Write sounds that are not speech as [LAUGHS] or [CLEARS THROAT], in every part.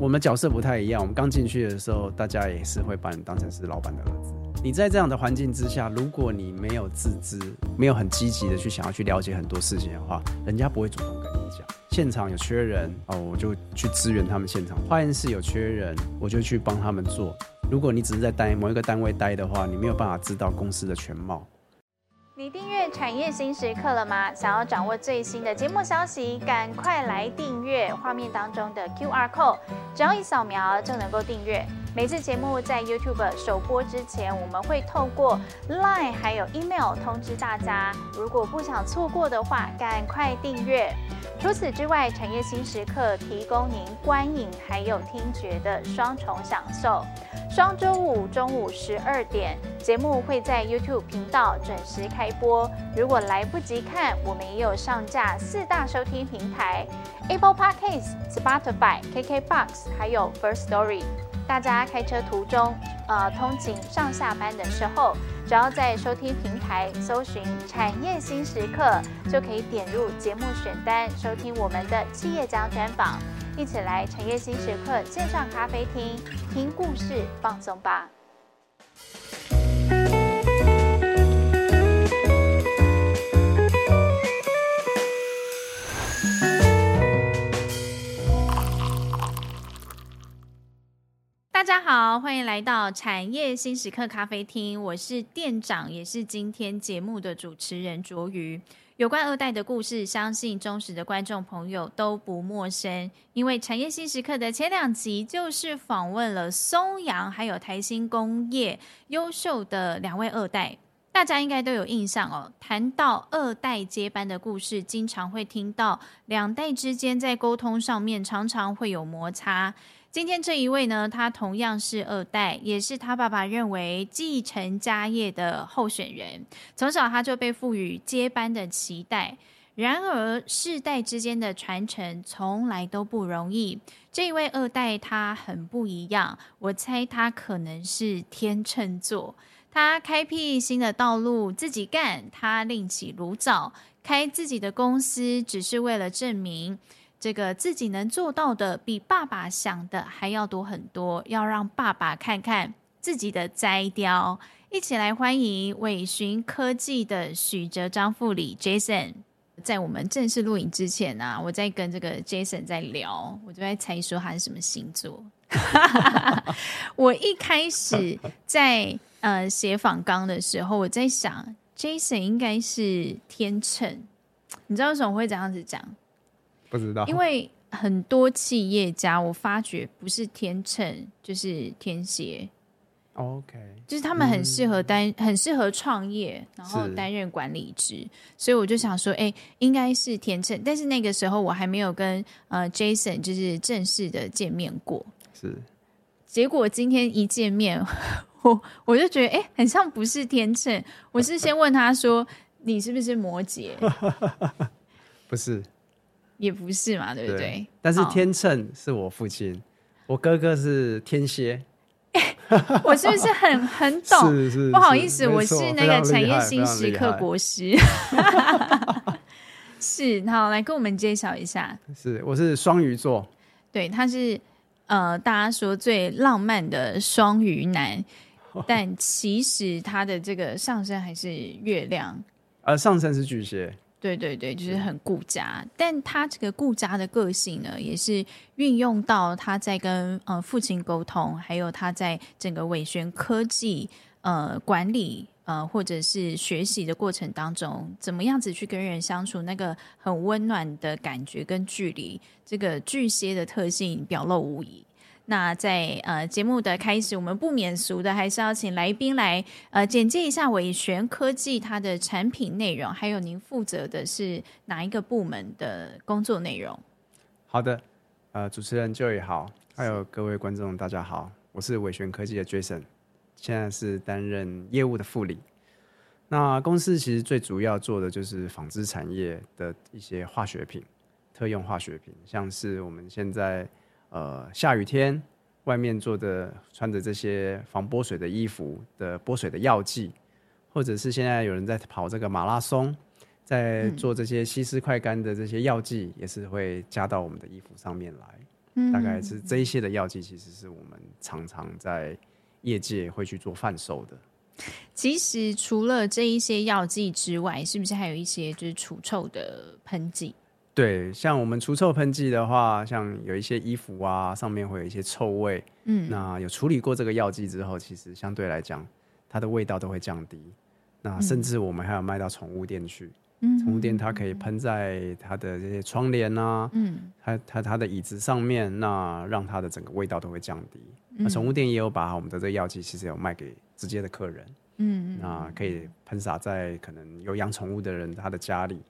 我们角色不太一样。我们刚进去的时候，大家也是会把你当成是老板的儿子。你在这样的环境之下，如果你没有自知，没有很积极的去想要去了解很多事情的话，人家不会主动跟你讲。现场有缺人哦，我就去支援他们现场。化验室有缺人，我就去帮他们做。如果你只是在单某一个单位待的话，你没有办法知道公司的全貌。你订阅产业新时刻了吗？想要掌握最新的节目消息，赶快来订阅画面当中的 QR code，只要一扫描就能够订阅。每次节目在 YouTube 首播之前，我们会透过 Line 还有 Email 通知大家。如果不想错过的话，赶快订阅。除此之外，产业新时刻提供您观影还有听觉的双重享受。双周五中午十二点，节目会在 YouTube 频道准时开播。如果来不及看，我们也有上架四大收听平台：Apple Podcasts、Spotify、KKBox，还有 First Story。大家开车途中，呃，通勤上下班的时候，只要在收听平台搜寻“产业新时刻”，就可以点入节目选单，收听我们的企业家专访。一起来产业新时刻线上咖啡厅，听故事放松吧。大家好，欢迎来到产业新时刻咖啡厅，我是店长，也是今天节目的主持人卓瑜。有关二代的故事，相信忠实的观众朋友都不陌生，因为产业新时刻的前两集就是访问了松阳还有台新工业优秀的两位二代，大家应该都有印象哦。谈到二代接班的故事，经常会听到两代之间在沟通上面常常会有摩擦。今天这一位呢，他同样是二代，也是他爸爸认为继承家业的候选人。从小他就被赋予接班的期待。然而世代之间的传承从来都不容易。这一位二代他很不一样，我猜他可能是天秤座。他开辟新的道路，自己干，他另起炉灶，开自己的公司，只是为了证明。这个自己能做到的比爸爸想的还要多很多，要让爸爸看看自己的摘雕。一起来欢迎伟寻科技的许哲张副理 Jason。在我们正式录影之前呢、啊，我在跟这个 Jason 在聊，我就在猜说他是什么星座。[LAUGHS] 我一开始在呃写访纲的时候，我在想 Jason 应该是天秤，你知道为什么会这样子讲？不知道，因为很多企业家，我发觉不是天秤就是天蝎。OK，就是他们很适合担，嗯、很适合创业，然后担任管理职。所以我就想说，哎，应该是天秤。但是那个时候我还没有跟呃 Jason 就是正式的见面过。是，结果今天一见面，[LAUGHS] 我我就觉得，哎，很像不是天秤。我是先问他说，你是不是摩羯？[LAUGHS] 不是。也不是嘛，对不对？对，但是天秤是我父亲，哦、我哥哥是天蝎。[LAUGHS] 我是不是很很懂？是是是，不好意思，我是那个产业新时刻国师。[LAUGHS] 是，好，来跟我们介绍一下。是，我是双鱼座。对，他是呃，大家说最浪漫的双鱼男，[LAUGHS] 但其实他的这个上升还是月亮。呃，上升是巨蟹。对对对，就是很顾家，但他这个顾家的个性呢，也是运用到他在跟呃父亲沟通，还有他在整个伟轩科技呃管理呃或者是学习的过程当中，怎么样子去跟人相处，那个很温暖的感觉跟距离，这个巨蟹的特性表露无遗。那在呃节目的开始，我们不免俗的，还是要请来宾来呃简介一下伟寻科技它的产品内容，还有您负责的是哪一个部门的工作内容。好的，呃，主持人 Joy 好，还有各位观众大家好，我是伟寻科技的 Jason，现在是担任业务的副理。那公司其实最主要做的就是纺织产业的一些化学品，特用化学品，像是我们现在。呃，下雨天外面做的穿着这些防泼水的衣服的泼水的药剂，或者是现在有人在跑这个马拉松，在做这些吸湿快干的这些药剂，也是会加到我们的衣服上面来。嗯，大概是这一些的药剂，其实是我们常常在业界会去做贩售的。其实除了这一些药剂之外，是不是还有一些就是除臭的喷剂？对，像我们除臭喷剂的话，像有一些衣服啊，上面会有一些臭味，嗯，那有处理过这个药剂之后，其实相对来讲，它的味道都会降低。那甚至我们还有卖到宠物店去，嗯，宠物店它可以喷在它的这些窗帘啊，嗯，它它它的椅子上面，那让它的整个味道都会降低。那宠物店也有把我们的这个药剂，其实有卖给直接的客人，嗯，那可以喷洒在可能有养宠物的人他的家里，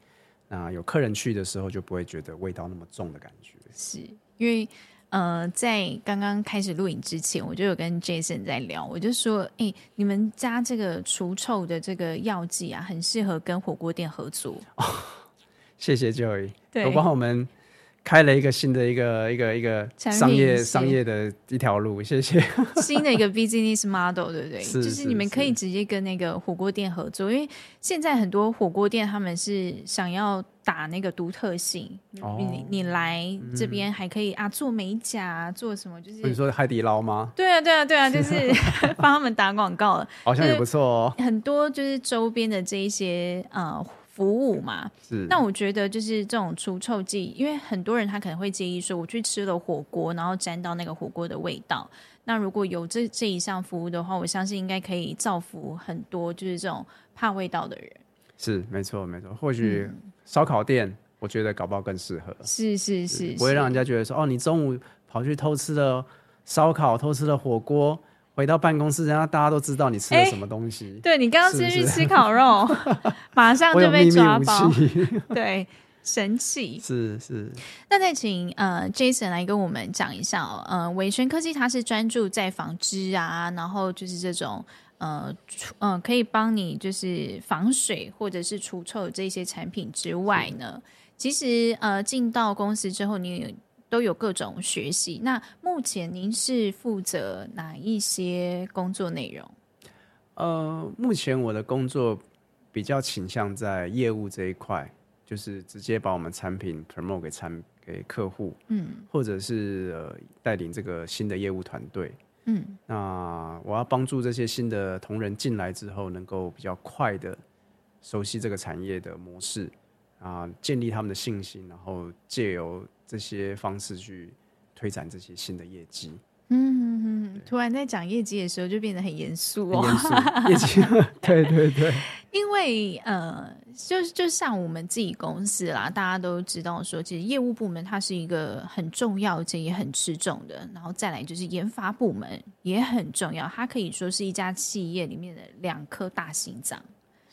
那有客人去的时候就不会觉得味道那么重的感觉。是因为呃，在刚刚开始录影之前，我就有跟 Jason 在聊，我就说，哎、欸，你们家这个除臭的这个药剂啊，很适合跟火锅店合作。哦，谢谢 Joy，对，我帮我们。开了一个新的一个一个一个商业商业的一条路，谢谢。[LAUGHS] 新的一个 business model，对不对？是就是你们可以直接跟那个火锅店合作，因为现在很多火锅店他们是想要打那个独特性。哦、你你来这边还可以、嗯、啊，做美甲，做什么？就是你说海底捞吗？对啊，对啊，对啊，就是 [LAUGHS] 帮他们打广告了，好像也不错哦。很多就是周边的这一些呃。服务嘛，是。那我觉得就是这种除臭剂，因为很多人他可能会介意说，我去吃了火锅，然后沾到那个火锅的味道。那如果有这这一项服务的话，我相信应该可以造福很多就是这种怕味道的人。是，没错，没错。或许烧烤店，嗯、我觉得搞不好更适合。是是是，是，不会让人家觉得说，哦，你中午跑去偷吃了烧烤，偷吃了火锅。回到办公室，然后大家都知道你吃了什么东西。欸、对，你刚刚是去吃烤肉，[LAUGHS] 马上就被抓包。[LAUGHS] 对，神奇。是是。那再请呃 Jason 来跟我们讲一下哦。呃，伟轩科技它是专注在纺织啊，然后就是这种呃呃可以帮你就是防水或者是除臭这些产品之外呢，其实呃进到公司之后你。都有各种学习。那目前您是负责哪一些工作内容？呃，目前我的工作比较倾向在业务这一块，就是直接把我们产品 promote 给产给客户，嗯，或者是呃带领这个新的业务团队，嗯，那我要帮助这些新的同仁进来之后，能够比较快的熟悉这个产业的模式啊，建立他们的信心，然后借由。这些方式去推展这些新的业绩。嗯，嗯，突然在讲业绩的时候就变得很严肃哦。严肃，业绩，[LAUGHS] 对对对。[LAUGHS] 因为呃，就就像我们自己公司啦，大家都知道说，其实业务部门它是一个很重要而且也很吃重的。然后再来就是研发部门也很重要，它可以说是一家企业里面的两颗大心脏。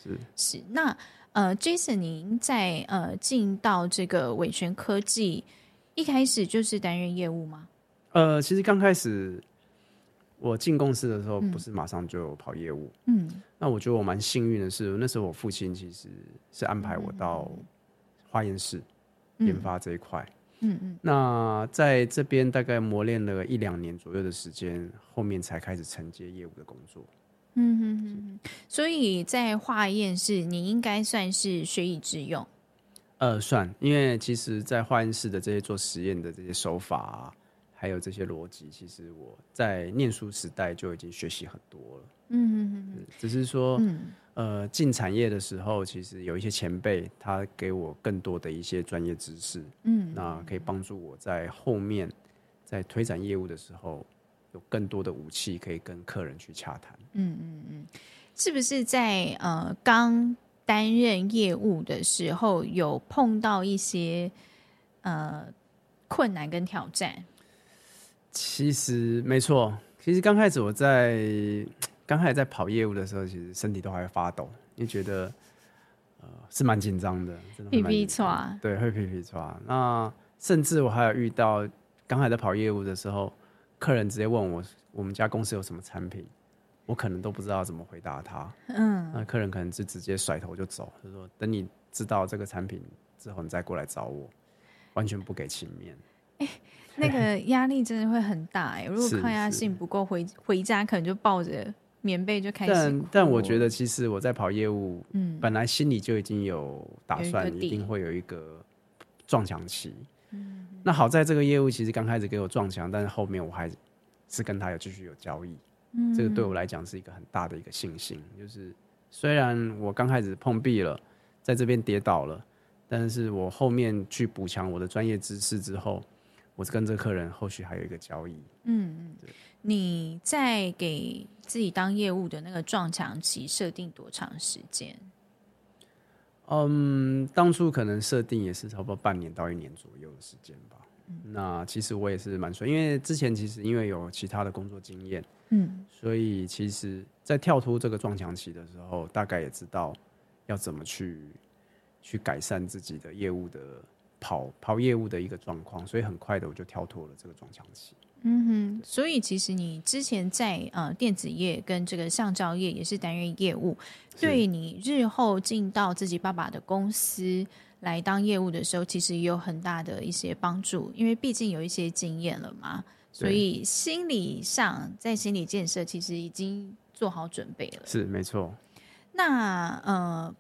是是。那呃，Jason，您在呃进到这个伟权科技。一开始就是担任业务吗？呃，其实刚开始我进公司的时候，不是马上就跑业务。嗯，那我觉得我蛮幸运的是，那时候我父亲其实是安排我到化验室研发这一块。嗯嗯。那在这边大概磨练了一两年左右的时间，后面才开始承接业务的工作。嗯哼哼哼。所以在化验室，你应该算是学以致用。呃，算，因为其实，在化验室的这些做实验的这些手法啊，还有这些逻辑，其实我在念书时代就已经学习很多了。嗯嗯嗯，只是说，嗯、呃，进产业的时候，其实有一些前辈，他给我更多的一些专业知识，嗯，那可以帮助我在后面在推展业务的时候，有更多的武器可以跟客人去洽谈。嗯嗯嗯，是不是在呃刚？担任业务的时候，有碰到一些呃困难跟挑战。其实没错，其实刚开始我在刚开始在跑业务的时候，其实身体都还会发抖，因为觉得呃是蛮紧张的，皮皮抓，对，会皮皮抓。那甚至我还有遇到刚开始在跑业务的时候，客人直接问我我们家公司有什么产品。我可能都不知道怎么回答他，嗯，那客人可能就直接甩头就走，就说等你知道这个产品之后，你再过来找我，完全不给情面。欸，那个 [LAUGHS] 压力真的会很大哎，欸，如果抗压性不够，回回家可能就抱着棉被就开始。但但我觉得，其实我在跑业务，嗯，本来心里就已经有打算，一定会有一个撞墙期。嗯，那好在这个业务其实刚开始给我撞墙，但是后面我还是跟他有继续有交易。嗯，这个对我来讲是一个很大的一个信心，就是虽然我刚开始碰壁了，在这边跌倒了，但是我后面去补强我的专业知识之后，我是跟这个客人后续还有一个交易。嗯嗯，你在给自己当业务的那个撞墙期设定多长时间？嗯，当初可能设定也是差不多半年到一年左右的时间吧。嗯、那其实我也是蛮顺，因为之前其实因为有其他的工作经验，嗯，所以其实，在跳脱这个撞墙期的时候，大概也知道要怎么去去改善自己的业务的跑跑业务的一个状况，所以很快的我就跳脱了这个撞墙期。嗯哼，所以其实你之前在呃电子业跟这个橡胶业也是担任业务，对你日后进到自己爸爸的公司。来当业务的时候，其实也有很大的一些帮助，因为毕竟有一些经验了嘛，所以心理上在心理建设其实已经做好准备了。是没错。那呃，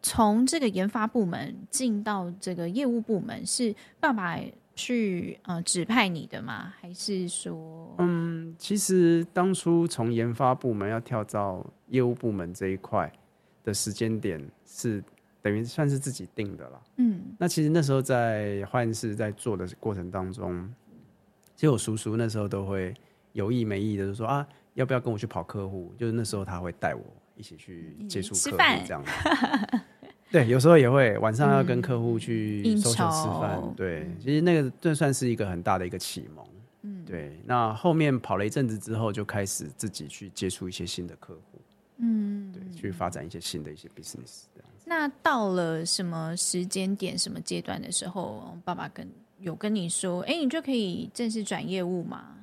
从这个研发部门进到这个业务部门，是爸爸去呃指派你的吗？还是说？嗯，其实当初从研发部门要跳到业务部门这一块的时间点是。等于算是自己定的了。嗯，那其实那时候在幻视在做的过程当中，其实我叔叔那时候都会有意没意的就说啊，要不要跟我去跑客户？就是那时候他会带我一起去接触客户这样子。对，有时候也会晚上要跟客户去收钱吃饭。对，其实那个这算是一个很大的一个启蒙。嗯，对。那后面跑了一阵子之后，就开始自己去接触一些新的客户。嗯，对，去发展一些新的一些 business。那到了什么时间点、什么阶段的时候，爸爸跟有跟你说，哎、欸，你就可以正式转业务吗？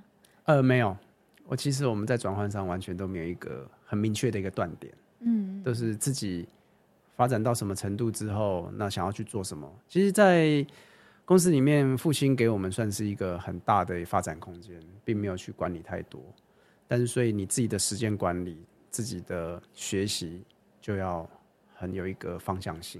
呃，没有，我其实我们在转换上完全都没有一个很明确的一个断点，嗯，都是自己发展到什么程度之后，那想要去做什么。其实，在公司里面，父亲给我们算是一个很大的发展空间，并没有去管理太多。但是，所以你自己的时间管理、自己的学习就要。很有一个方向性，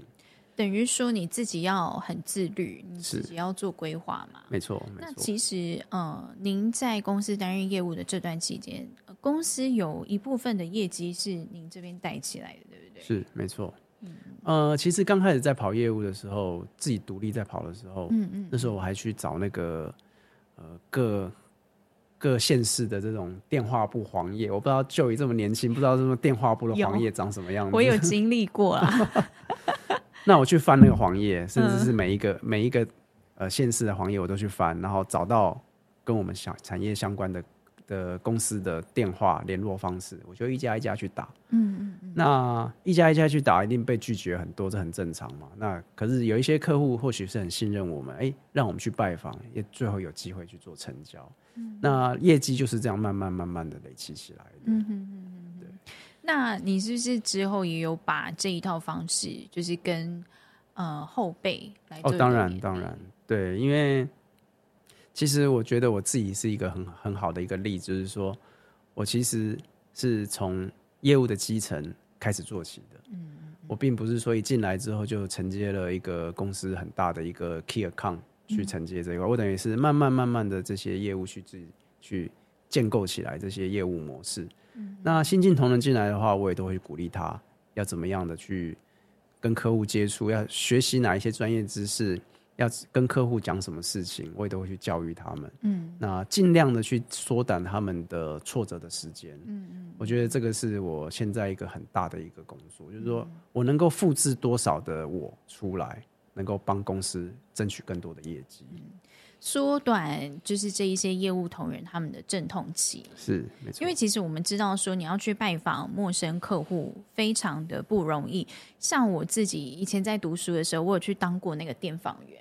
等于说你自己要很自律，你自己要做规划嘛。没错，那其实呃，您在公司担任业务的这段期间，公司有一部分的业绩是您这边带起来的，对不对？是没错。嗯，呃，其实刚开始在跑业务的时候，自己独立在跑的时候，嗯嗯，那时候我还去找那个呃各。各县市的这种电话簿黄页，我不知道 Joey 这么年轻，不知道这种电话簿的黄页长什么样子。我有 [LAUGHS] 经历过啊。[LAUGHS] 那我去翻那个黄页，甚至是每一个、嗯、每一个呃县市的黄页，我都去翻，然后找到跟我们相产业相关的的公司的电话联络方式，我就一家一家去打。嗯嗯嗯。那一家一家去打，一定被拒绝很多，这很正常嘛。那可是有一些客户或许是很信任我们，哎、欸，让我们去拜访，也最后有机会去做成交。嗯那业绩就是这样慢慢慢慢的累积起来的。嗯哼哼哼，对。那你是不是之后也有把这一套方式，就是跟呃后辈来做？哦，当然当然，对，因为其实我觉得我自己是一个很很好的一个例子，就是说我其实是从业务的基层开始做起的。嗯，我并不是说一进来之后就承接了一个公司很大的一个 key account。去承接这一块，我等于是慢慢慢慢的这些业务去自己去建构起来这些业务模式。嗯、那新进同仁进来的话，我也都会鼓励他要怎么样的去跟客户接触，要学习哪一些专业知识，要跟客户讲什么事情，我也都会去教育他们。嗯，那尽量的去缩短他们的挫折的时间。嗯嗯，我觉得这个是我现在一个很大的一个工作，嗯、就是说我能够复制多少的我出来。能够帮公司争取更多的业绩，缩短就是这一些业务同仁他们的阵痛期。是，没错。因为其实我们知道说，你要去拜访陌生客户，非常的不容易。像我自己以前在读书的时候，我有去当过那个电访员。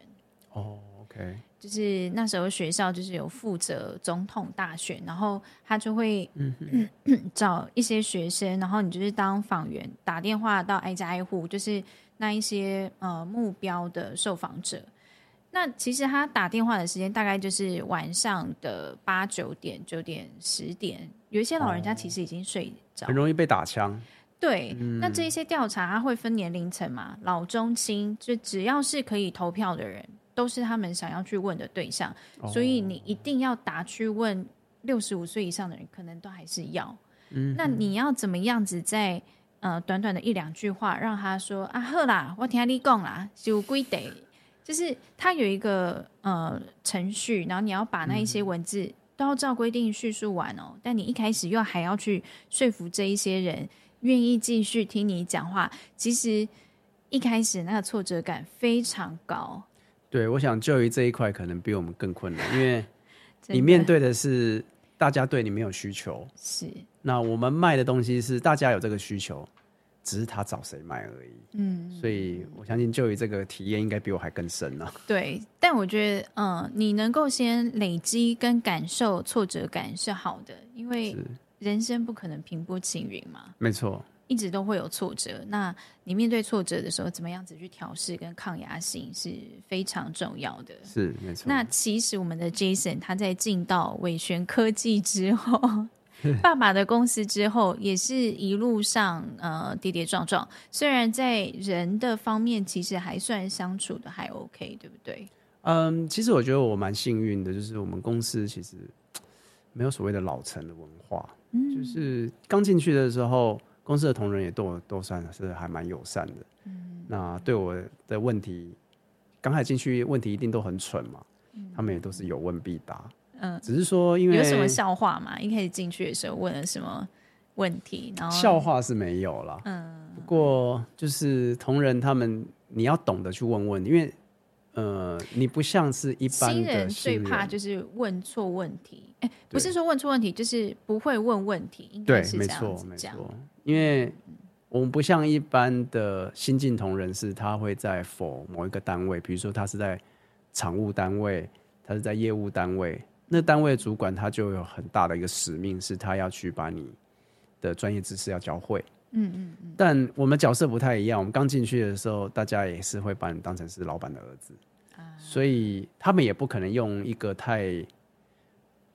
哦，OK。就是那时候学校就是有负责总统大选，然后他就会 [CLEARS THROAT] 找一些学生，然后你就是当访员，打电话到挨家挨户，就是。那一些呃目标的受访者，那其实他打电话的时间大概就是晚上的八九点、九点、十点，有一些老人家其实已经睡着，很容易被打枪。对，嗯、那这一些调查他会分年龄层嘛，老中青，就只要是可以投票的人，都是他们想要去问的对象，哦、所以你一定要答去问六十五岁以上的人，可能都还是要。嗯，那你要怎么样子在呃短短的一两句话让他说啊，好啦，我听你讲啦，就规得，就是他有一个呃程序，然后你要把那一些文字。嗯都要照规定叙述完哦，但你一开始又还要去说服这一些人愿意继续听你讲话，其实一开始那个挫折感非常高。对，我想就于这一块可能比我们更困难，因为 [LAUGHS] 你面对的是大家对你没有需求，是。那我们卖的东西是大家有这个需求。只是他找谁买而已，嗯，所以我相信就医这个体验应该比我还更深呢、啊。对，但我觉得，嗯，你能够先累积跟感受挫折感是好的，因为人生不可能平步青云嘛。没错，一直都会有挫折。那你面对挫折的时候，怎么样子去调试跟抗压性是非常重要的。是没错。那其实我们的 Jason 他在进到伟璇科技之后。[LAUGHS] 爸爸的公司之后，也是一路上呃跌跌撞撞。虽然在人的方面，其实还算相处的还 OK，对不对？嗯，其实我觉得我蛮幸运的，就是我们公司其实没有所谓的老成的文化。嗯，就是刚进去的时候，公司的同仁也都都算是还蛮友善的。嗯，那对我的问题，刚开始进去问题一定都很蠢嘛，嗯，他们也都是有问必答。嗯，只是说，因为有什么笑话嘛？一开始进去的时候问了什么问题？然后笑话是没有啦。嗯，不过就是同仁他们，你要懂得去问问，因为呃，你不像是一般的新人，最怕就是问错问题。哎、欸，不是说问错问题，就是不会问问题。应该是这样子讲。对，没错，没错。因为我们不像一般的新进同仁，士他会在否某一个单位，比如说他是在厂务单位，他是在业务单位。那单位的主管他就有很大的一个使命，是他要去把你的专业知识要教会。嗯嗯嗯。但我们角色不太一样，我们刚进去的时候，大家也是会把你当成是老板的儿子，所以他们也不可能用一个太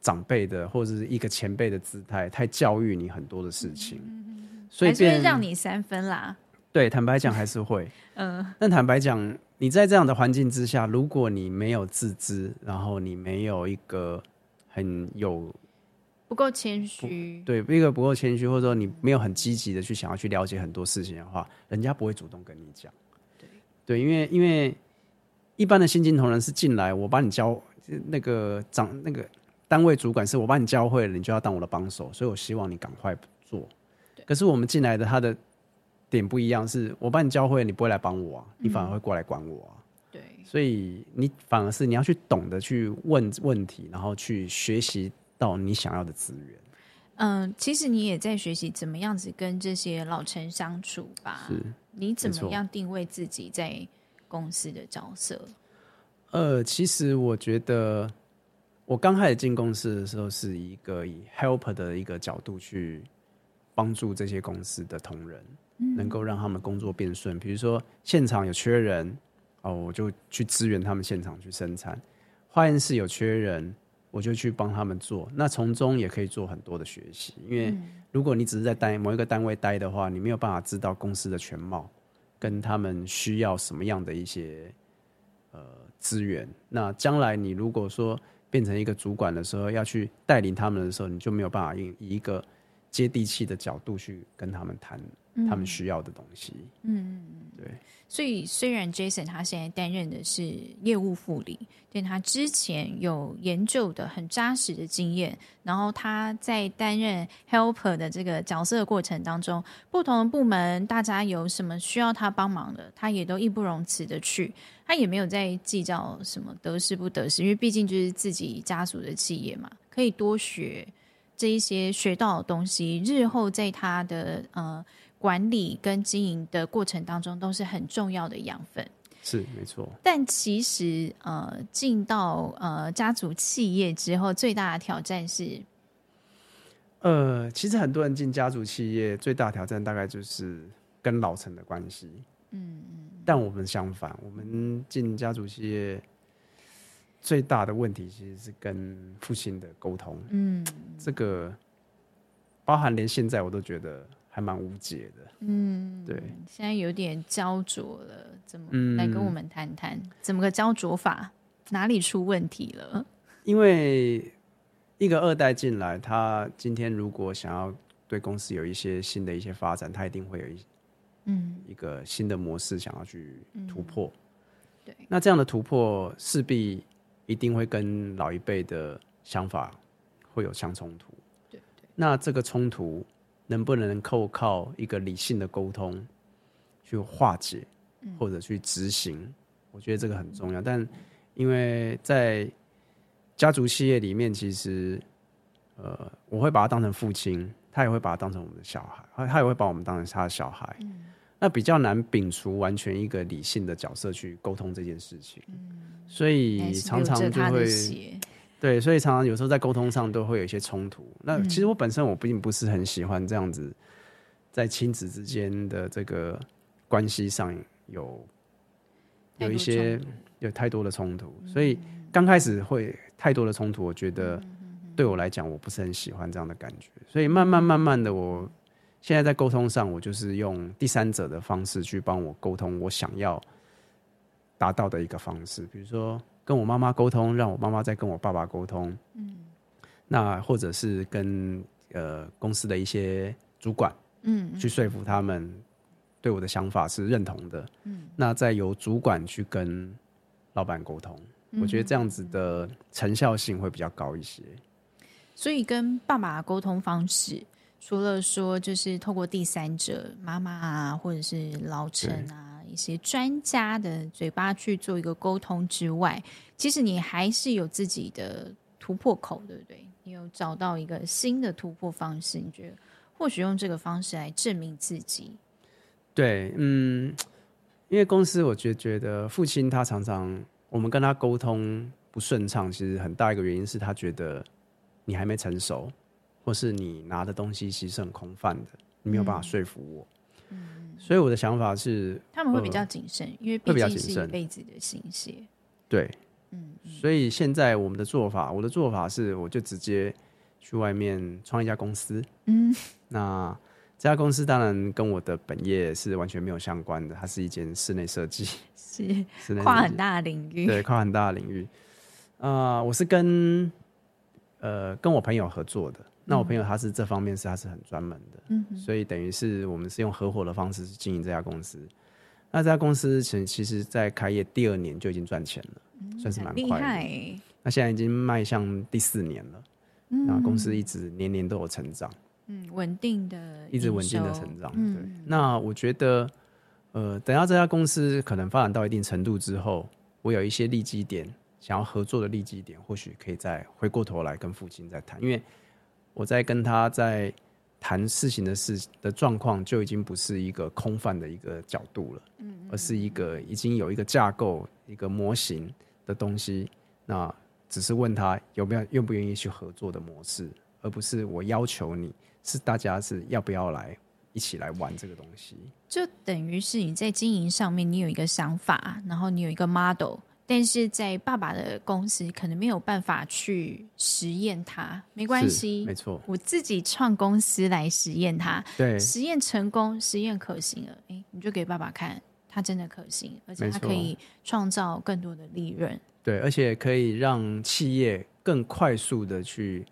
长辈的或者是一个前辈的姿态，太教育你很多的事情。所以还是让你三分啦。对，坦白讲还是会。[LAUGHS] 嗯。但坦白讲。你在这样的环境之下，如果你没有自知，然后你没有一个很有不够谦虚，对，一个不够谦虚，或者说你没有很积极的去想要去了解很多事情的话，人家不会主动跟你讲。对，对，因为因为一般的新进同仁是进来，我把你教那个长那个单位主管是我把你教会了，你就要当我的帮手，所以我希望你赶快做。可是我们进来的他的。点不一样，是我帮你教会，你不会来帮我啊，你反而会过来管我啊。对，所以你反而是你要去懂得去问问题，然后去学习到你想要的资源。嗯，其实你也在学习怎么样子跟这些老臣相处吧？是，你怎么样定位自己在公司的角色？呃，其实我觉得我刚开始进公司的时候，是一个以 helper 的一个角度去帮助这些公司的同仁。能够让他们工作变顺，比如说现场有缺人，哦，我就去支援他们现场去生产；化验室有缺人，我就去帮他们做。那从中也可以做很多的学习，因为如果你只是在单某一个单位待的话，你没有办法知道公司的全貌，跟他们需要什么样的一些呃资源。那将来你如果说变成一个主管的时候，要去带领他们的时候，你就没有办法以以一个接地气的角度去跟他们谈。他们需要的东西，嗯嗯，对。所以虽然 Jason 他现在担任的是业务副理，但他之前有研究的很扎实的经验。然后他在担任 Helper 的这个角色的过程当中，不同的部门大家有什么需要他帮忙的，他也都义不容辞的去。他也没有在计较什么得失不得失，因为毕竟就是自己家族的企业嘛，可以多学这一些学到的东西，日后在他的呃。管理跟经营的过程当中都是很重要的养分，是没错。但其实呃，进到呃家族企业之后，最大的挑战是，呃，其实很多人进家族企业最大的挑战大概就是跟老陈的关系。嗯嗯。但我们相反，我们进家族企业最大的问题其实是跟父亲的沟通。嗯，这个包含连现在我都觉得。还蛮无解的。嗯，对，现在有点焦灼了，怎么来跟我们谈谈？嗯、怎么个焦灼法？哪里出问题了？因为一个二代进来，他今天如果想要对公司有一些新的一些发展，他一定会有一嗯一个新的模式想要去突破。嗯、对，那这样的突破势必一定会跟老一辈的想法会有相冲突。对对，那这个冲突。能不能够靠一个理性的沟通去化解，或者去执行？嗯、我觉得这个很重要。但因为在家族企业里面，其实呃，我会把他当成父亲，他也会把他当成我们的小孩，他也会把我们当成他的小孩。嗯、那比较难摒除完全一个理性的角色去沟通这件事情，嗯、所以常常就会。对，所以常常有时候在沟通上都会有一些冲突。那其实我本身我并不是很喜欢这样子，在亲子之间的这个关系上有有一些有太多的冲突。所以刚开始会太多的冲突，我觉得对我来讲我不是很喜欢这样的感觉。所以慢慢慢慢的，我现在在沟通上，我就是用第三者的方式去帮我沟通我想要达到的一个方式，比如说。跟我妈妈沟通，让我妈妈再跟我爸爸沟通。嗯，那或者是跟呃公司的一些主管，嗯，去说服他们对我的想法是认同的。嗯，那再由主管去跟老板沟通，我觉得这样子的成效性会比较高一些。所以跟爸爸沟通方式，除了说就是透过第三者妈妈啊，或者是老陈啊。一些专家的嘴巴去做一个沟通之外，其实你还是有自己的突破口，对不对？你有找到一个新的突破方式，你觉得或许用这个方式来证明自己？对，嗯，因为公司我觉觉得父亲他常常我们跟他沟通不顺畅，其实很大一个原因是他觉得你还没成熟，或是你拿的东西其实是很空泛的，你没有办法说服我。嗯。嗯所以我的想法是，他们会比较谨慎，呃、因为毕竟是一辈子的心血。对，嗯，所以现在我们的做法，我的做法是，我就直接去外面创一家公司。嗯，[LAUGHS] 那这家公司当然跟我的本业是完全没有相关的，它是一间室内设计，[LAUGHS] 是室内跨很大的领域，对，跨很大的领域。啊、呃，我是跟呃跟我朋友合作的。那我朋友他是这方面是他是很专门的，嗯，所以等于是我们是用合伙的方式去经营这家公司。那这家公司其其实，在开业第二年就已经赚钱了，嗯、算是蛮快的。那现在已经迈向第四年了，嗯，那公司一直年年都有成长，嗯，稳定的，一直稳定的成长。嗯、对。那我觉得，呃，等到这家公司可能发展到一定程度之后，我有一些利基点想要合作的利基点，或许可以再回过头来跟父亲再谈，因为。我在跟他在谈事情的事的状况，就已经不是一个空泛的一个角度了，嗯，而是一个已经有一个架构、一个模型的东西。那只是问他有没有愿不愿意去合作的模式，而不是我要求你，是大家是要不要来一起来玩这个东西。就等于是你在经营上面，你有一个想法，然后你有一个 model。但是在爸爸的公司可能没有办法去实验它，没关系，没错，我自己创公司来实验它，对，实验成功，实验可行了，哎，你就给爸爸看，它真的可行，而且它可以创造更多的利润，对，而且可以让企业更快速的去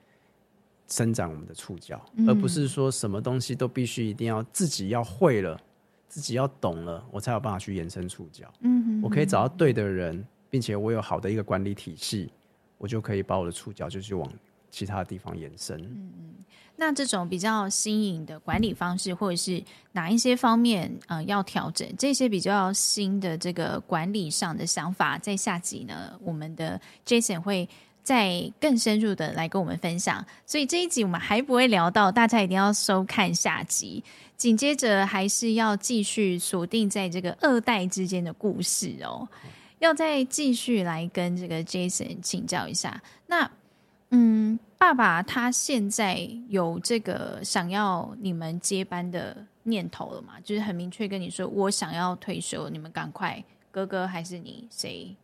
生长我们的触角，嗯、而不是说什么东西都必须一定要自己要会了，自己要懂了，我才有办法去延伸触角，嗯哼哼，我可以找到对的人。并且我有好的一个管理体系，我就可以把我的触角就去往其他地方延伸。嗯嗯，那这种比较新颖的管理方式，或者是哪一些方面呃要调整？这些比较新的这个管理上的想法，在下集呢，我们的 Jason 会再更深入的来跟我们分享。所以这一集我们还不会聊到，大家一定要收看下集。紧接着还是要继续锁定在这个二代之间的故事哦。要再继续来跟这个 Jason 请教一下，那嗯，爸爸他现在有这个想要你们接班的念头了吗？就是很明确跟你说，我想要退休，你们赶快，哥哥还是你谁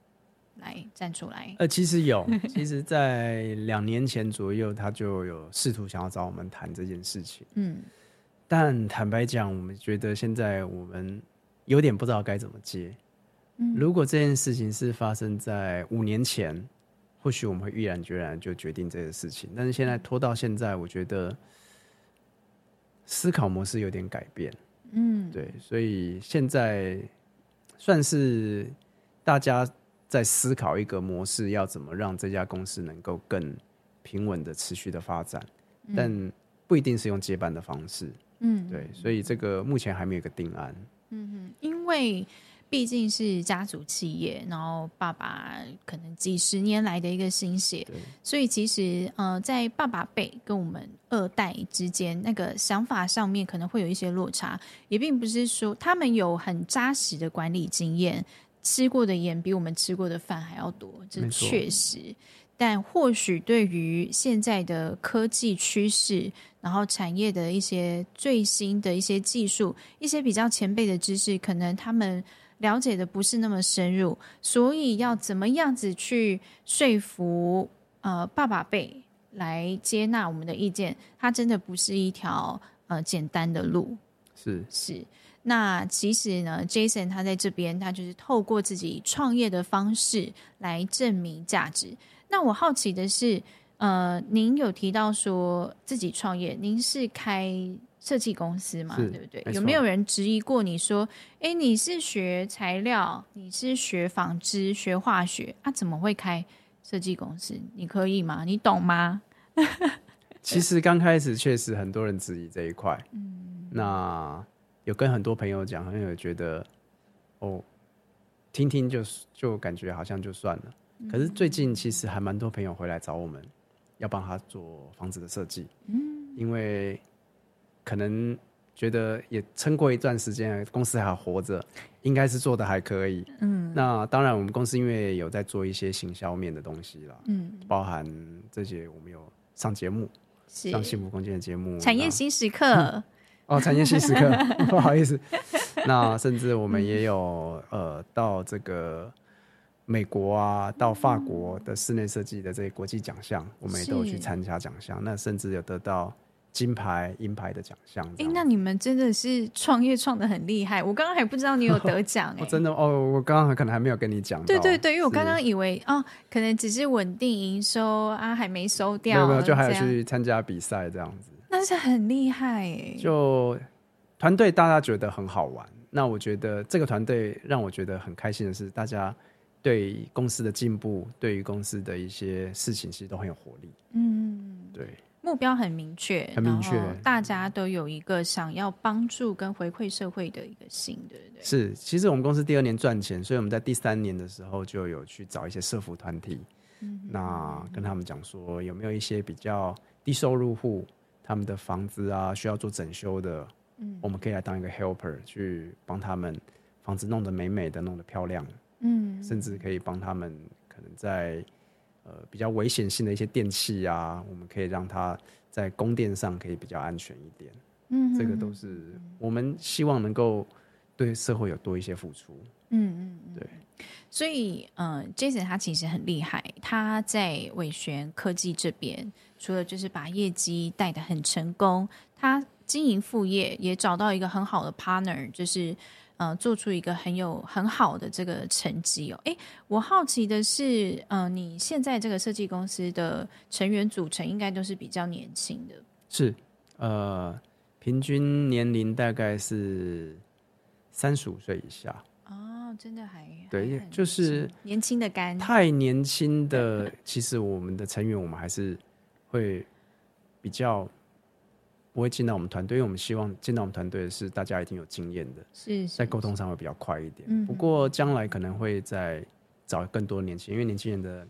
来站出来？呃，其实有，[LAUGHS] 其实，在两年前左右，他就有试图想要找我们谈这件事情。嗯，但坦白讲，我们觉得现在我们有点不知道该怎么接。嗯，如果这件事情是发生在五年前，或许我们会毅然决然就决定这件事情。但是现在拖到现在，我觉得思考模式有点改变。嗯，对，所以现在算是大家在思考一个模式，要怎么让这家公司能够更平稳的持续的发展，嗯，但不一定是用接班的方式。嗯，对，所以这个目前还没有一个定案。嗯哼，因为。毕竟是家族企业，然后爸爸可能几十年来的一个心血，所以其实呃，在爸爸辈跟我们二代之间，那个想法上面可能会有一些落差，也并不是说他们有很扎实的管理经验，吃过的盐比我们吃过的饭还要多，这确实。但或许对于现在的科技趋势，然后产业的一些最新的一些技术，一些比较前辈的知识，可能他们。了解的不是那么深入，所以要怎么样子去说服呃爸爸辈来接纳我们的意见？它真的不是一条呃简单的路。是是，那其实呢，Jason 他在这边，他就是透过自己创业的方式来证明价值。那我好奇的是，呃，您有提到说自己创业，您是开？设计公司嘛，对不对？有没有人质疑过你说，哎，你是学材料，你是学纺织、学化学，啊，怎么会开设计公司？你可以吗？你懂吗？[LAUGHS] 其实刚开始确实很多人质疑这一块，嗯，那有跟很多朋友讲，很有觉得，哦，听听就就感觉好像就算了。嗯。可是最近其实还蛮多朋友回来找我们，要帮他做房子的设计，嗯，因为。可能觉得也撑过一段时间，公司还活着，应该是做的还可以。嗯，那当然，我们公司因为有在做一些行销面的东西啦，嗯，包含这些，我们有上节目，上幸福空间的节目，产业新时刻。嗯、[LAUGHS] 哦，产业新时刻，[LAUGHS] 不好意思。那甚至我们也有、嗯、呃，到这个美国啊，到法国的室内设计的这些国际奖项，我们也都有去参加奖项。那甚至有得到。金牌、银牌的奖项。哎、欸，那你们真的是创业创的很厉害。我刚刚还不知道你有得奖哎、[LAUGHS] 欸，真的哦。我刚刚可能还没有跟你讲。对对对，因为我刚刚以为哦，可能只是稳定营收啊，还没收掉。没有没有，就还有去参加比赛这样子。那是很厉害哎、欸。就团队大家觉得很好玩。那我觉得这个团队让我觉得很开心的是，大家对公司的进步，对于公司的一些事情，其实都很有活力。嗯，对。目标很明确，很明确，大家都有一个想要帮助跟回馈社会的一个心，对不对？是，其实我们公司第二年赚钱，所以我们在第三年的时候就有去找一些社服团体，嗯，那跟他们讲说有没有一些比较低收入户，他们的房子啊需要做整修的，嗯，我们可以来当一个 helper 去帮他们房子弄得美美的，弄得漂亮，嗯，甚至可以帮他们可能在。呃，比较危险性的一些电器啊，我们可以让它在供电上可以比较安全一点。嗯，这个都是我们希望能够对社会有多一些付出。嗯嗯，对。所以，嗯、呃，Jason 他其实很厉害，他在伟璇科技这边，除了就是把业绩带得很成功，他经营副业也找到一个很好的 partner，就是。呃，做出一个很有很好的这个成绩哦。诶，我好奇的是，呃，你现在这个设计公司的成员组成应该都是比较年轻的。是，呃，平均年龄大概是三十五岁以下。哦，真的还对，就是年轻的干。太年轻的，[LAUGHS] 其实我们的成员，我们还是会比较。不会进到我们团队，因为我们希望进到我们团队的是大家一定有经验的，是，在沟通上会比较快一点。嗯不过将来可能会在找更多年轻人，因为年轻人的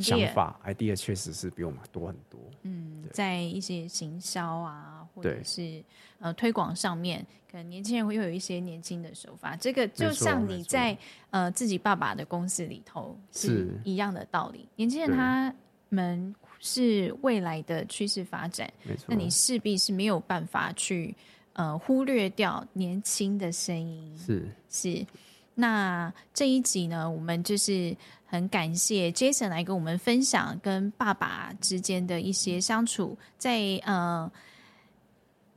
想法 idea 确实是比我们多很多。嗯，在一些行销啊，或者是呃推广上面，可能年轻人会有一些年轻的手法。这个就像你在呃自己爸爸的公司里头是一样的道理。年轻人他们。是未来的趋势发展，那你势必是没有办法去呃忽略掉年轻的声音。是是。那这一集呢，我们就是很感谢 Jason 来跟我们分享跟爸爸之间的一些相处，在呃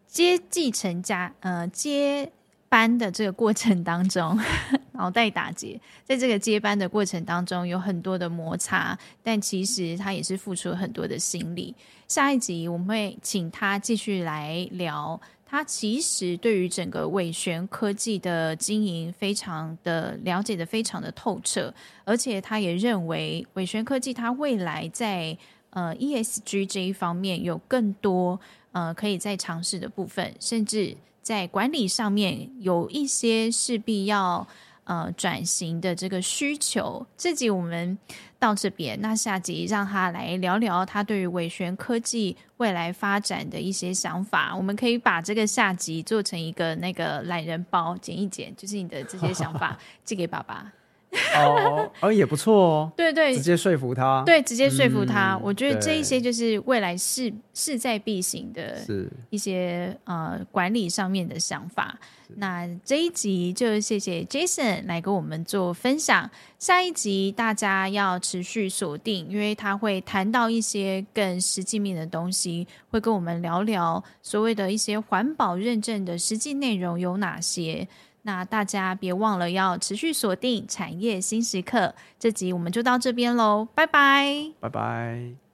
接继承家呃接班的这个过程当中，[LAUGHS] 脑袋打结，在这个接班的过程当中有很多的摩擦，但其实他也是付出了很多的心力。下一集我们会请他继续来聊，他其实对于整个伟玄科技的经营非常的了解的非常的透彻，而且他也认为伟玄科技他未来在呃 ESG 这一方面有更多呃可以再尝试的部分，甚至。在管理上面有一些势必要呃转型的这个需求。这集我们到这边，那下集让他来聊聊他对于伟璇科技未来发展的一些想法。我们可以把这个下集做成一个那个懒人包，剪一剪，就是你的这些想法 [LAUGHS] 寄给爸爸。哦，哦，也不错哦。对对，直接说服他。对，直接说服他。嗯、我觉得这一些就是未来势势在必行的，是一些呃管理上面的想法。那这一集就谢谢 Jason 来跟我们做分享。下一集大家要持续锁定，因为他会谈到一些更实际面的东西，会跟我们聊聊所谓的一些环保认证的实际内容有哪些。那大家别忘了要持续锁定产业新时刻，这集我们就到这边喽，拜拜，拜拜。